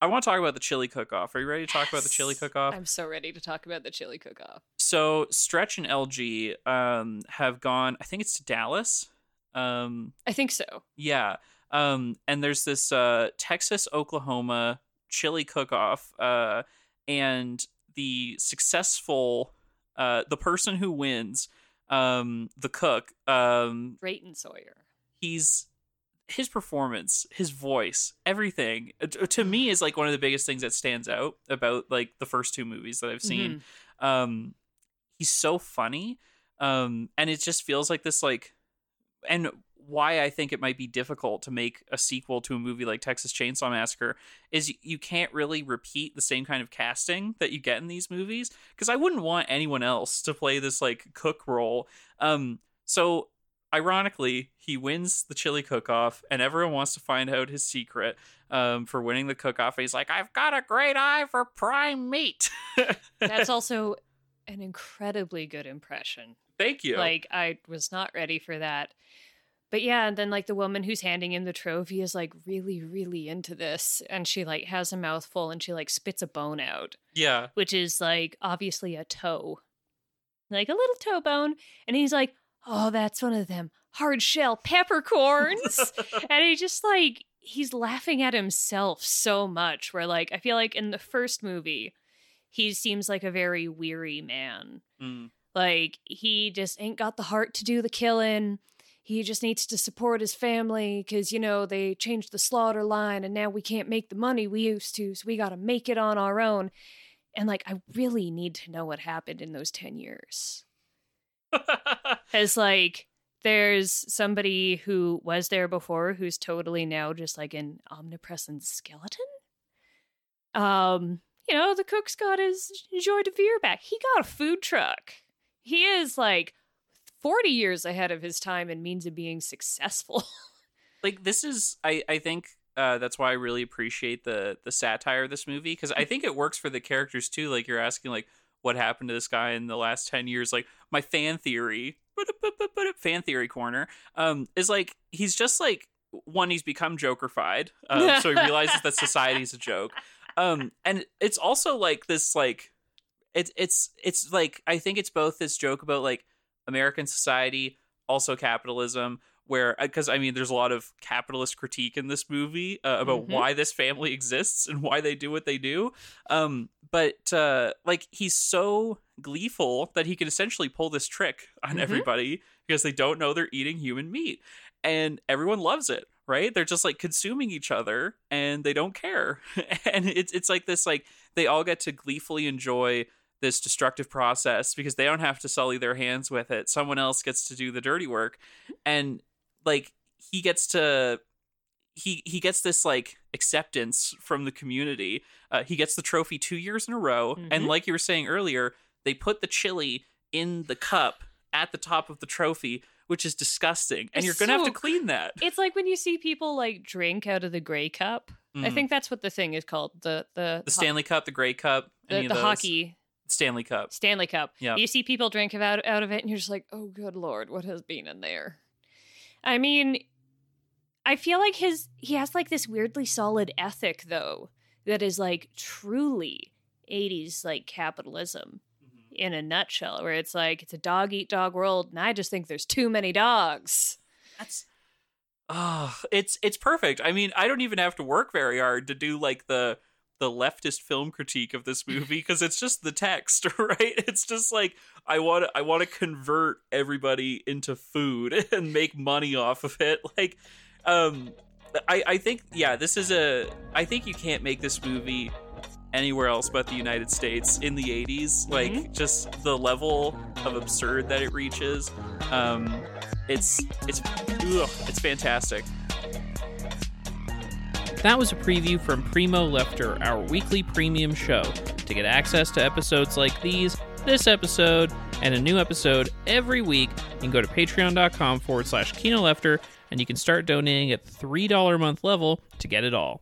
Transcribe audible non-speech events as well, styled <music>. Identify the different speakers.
Speaker 1: I want to talk about the chili cook-off. Are you ready to talk about the chili
Speaker 2: Yes.
Speaker 1: cook-off?
Speaker 2: I'm so ready to talk about the chili cook-off.
Speaker 1: So Stretch and LG um, have gone. I think it's to Dallas. Um,
Speaker 2: I think so.
Speaker 1: yeah. Um, and there's this uh, Texas Oklahoma chili cook-off, uh, and the successful, uh, the person who wins, um, the cook, um,
Speaker 2: Drayton Sawyer.
Speaker 1: he's his performance, his voice, everything uh, to me is like one of the biggest things that stands out about like the first two movies that I've seen. Um he's so funny. Um and it just feels like this like and why I think it might be difficult to make a sequel to a movie like Texas Chainsaw Massacre is you can't really repeat the same kind of casting that you get in these movies because I wouldn't want anyone else to play this like cook role. Um so ironically, he wins the chili cook-off, and everyone wants to find out his secret um, for winning the cook-off. He's like, "I've got a great eye for prime meat." <laughs>
Speaker 2: That's also an incredibly good impression.
Speaker 1: Thank you.
Speaker 2: Like I was not ready for that. But yeah, and then like the woman who's handing him the trophy is like really, really into this. And she like has a mouthful and she like spits a bone out,
Speaker 1: yeah,
Speaker 2: which is like obviously a toe. Like a little toe bone. And he's like, Oh, that's one of them hard shell peppercorns. <laughs> and he just like he's laughing at himself so much where like I feel like in the first movie he seems like a very weary man.
Speaker 1: Mm.
Speaker 2: Like he just ain't got the heart to do the killing. He just needs to support his family because you know they changed the slaughter line and now we can't make the money we used to, so we got to make it on our own. And like I really need to know what happened in those 10 years. <laughs> As like there's somebody who was there before who's totally now just like an omnipresent skeleton. Um, you know, the cook's got his joy de vivre back. He got a food truck. He is like 40 years ahead of his time in means of being successful. <laughs>
Speaker 1: like this is, I I think. Uh, that's why I really appreciate the the satire of this movie because I think it works for the characters too. Like you're asking, like what happened to this guy in the last ten years? Like my fan theory, fan theory corner, um, is like he's just like one. He's become Jokerfied, um, so he realizes that society's a joke. Um, and it's also like this like it's it's it's like I think it's both this joke about like American society, also capitalism, where because I mean there's a lot of capitalist critique in this movie uh, about
Speaker 2: Mhm.
Speaker 1: why this family <laughs> exists and why they do what they do. Um, but uh, like he's so gleeful that he can essentially pull this trick on
Speaker 2: Mhm.
Speaker 1: everybody because they don't know they're eating human meat, and everyone loves it. Right? They're just like consuming each other and they don't care. <laughs> and it's it's like this like they all get to gleefully enjoy this destructive process because they don't have to sully their hands with it. Someone else gets to do the dirty work. And like he gets to he he gets this like acceptance from the community. Uh, he gets the trophy 2 years in a row and
Speaker 2: Mhm.
Speaker 1: like you were saying earlier, they put the chili in the cup at the top of the trophy, which is disgusting. And
Speaker 2: It's
Speaker 1: you're going to have to clean that.
Speaker 2: it's like when you see people like drink out of the Grey Cup. I
Speaker 1: Mhm.
Speaker 2: think that's what the thing is called. The the
Speaker 1: the
Speaker 2: ho-
Speaker 1: Stanley Cup, the Grey Cup,
Speaker 2: the, the
Speaker 1: of those.
Speaker 2: hockey
Speaker 1: Stanley Cup.
Speaker 2: Stanley Cup.
Speaker 1: Yeah.
Speaker 2: You see people drink out out of it, and you're just like, oh, good lord, what has been in there? I mean, I feel like his he has like this weirdly solid ethic though that is like truly 80s like capitalism mm-hmm. in a nutshell, where it's like it's a dog eat dog world, and I just think there's too many dogs.
Speaker 1: That's oh, it's it's perfect. I mean, I don't even have to work very hard to do like the the leftist film critique of this movie because it's just the text, <laughs> right? It's just like I want to I want to convert everybody into food <laughs> and make money off of it. <laughs> Like um I I think yeah, this is a I think you can't make this movie anywhere else but the United States in the 80s. Like just the level of absurd that it reaches. Um it's it's ugh, it's fantastic. That was a preview from Primo Lefter, our weekly premium show. To get access to episodes like these, this episode, and a new episode every week, you can go to patreon.com forward slash Kino Lefter, and you can start donating at $3 a month level to get it all.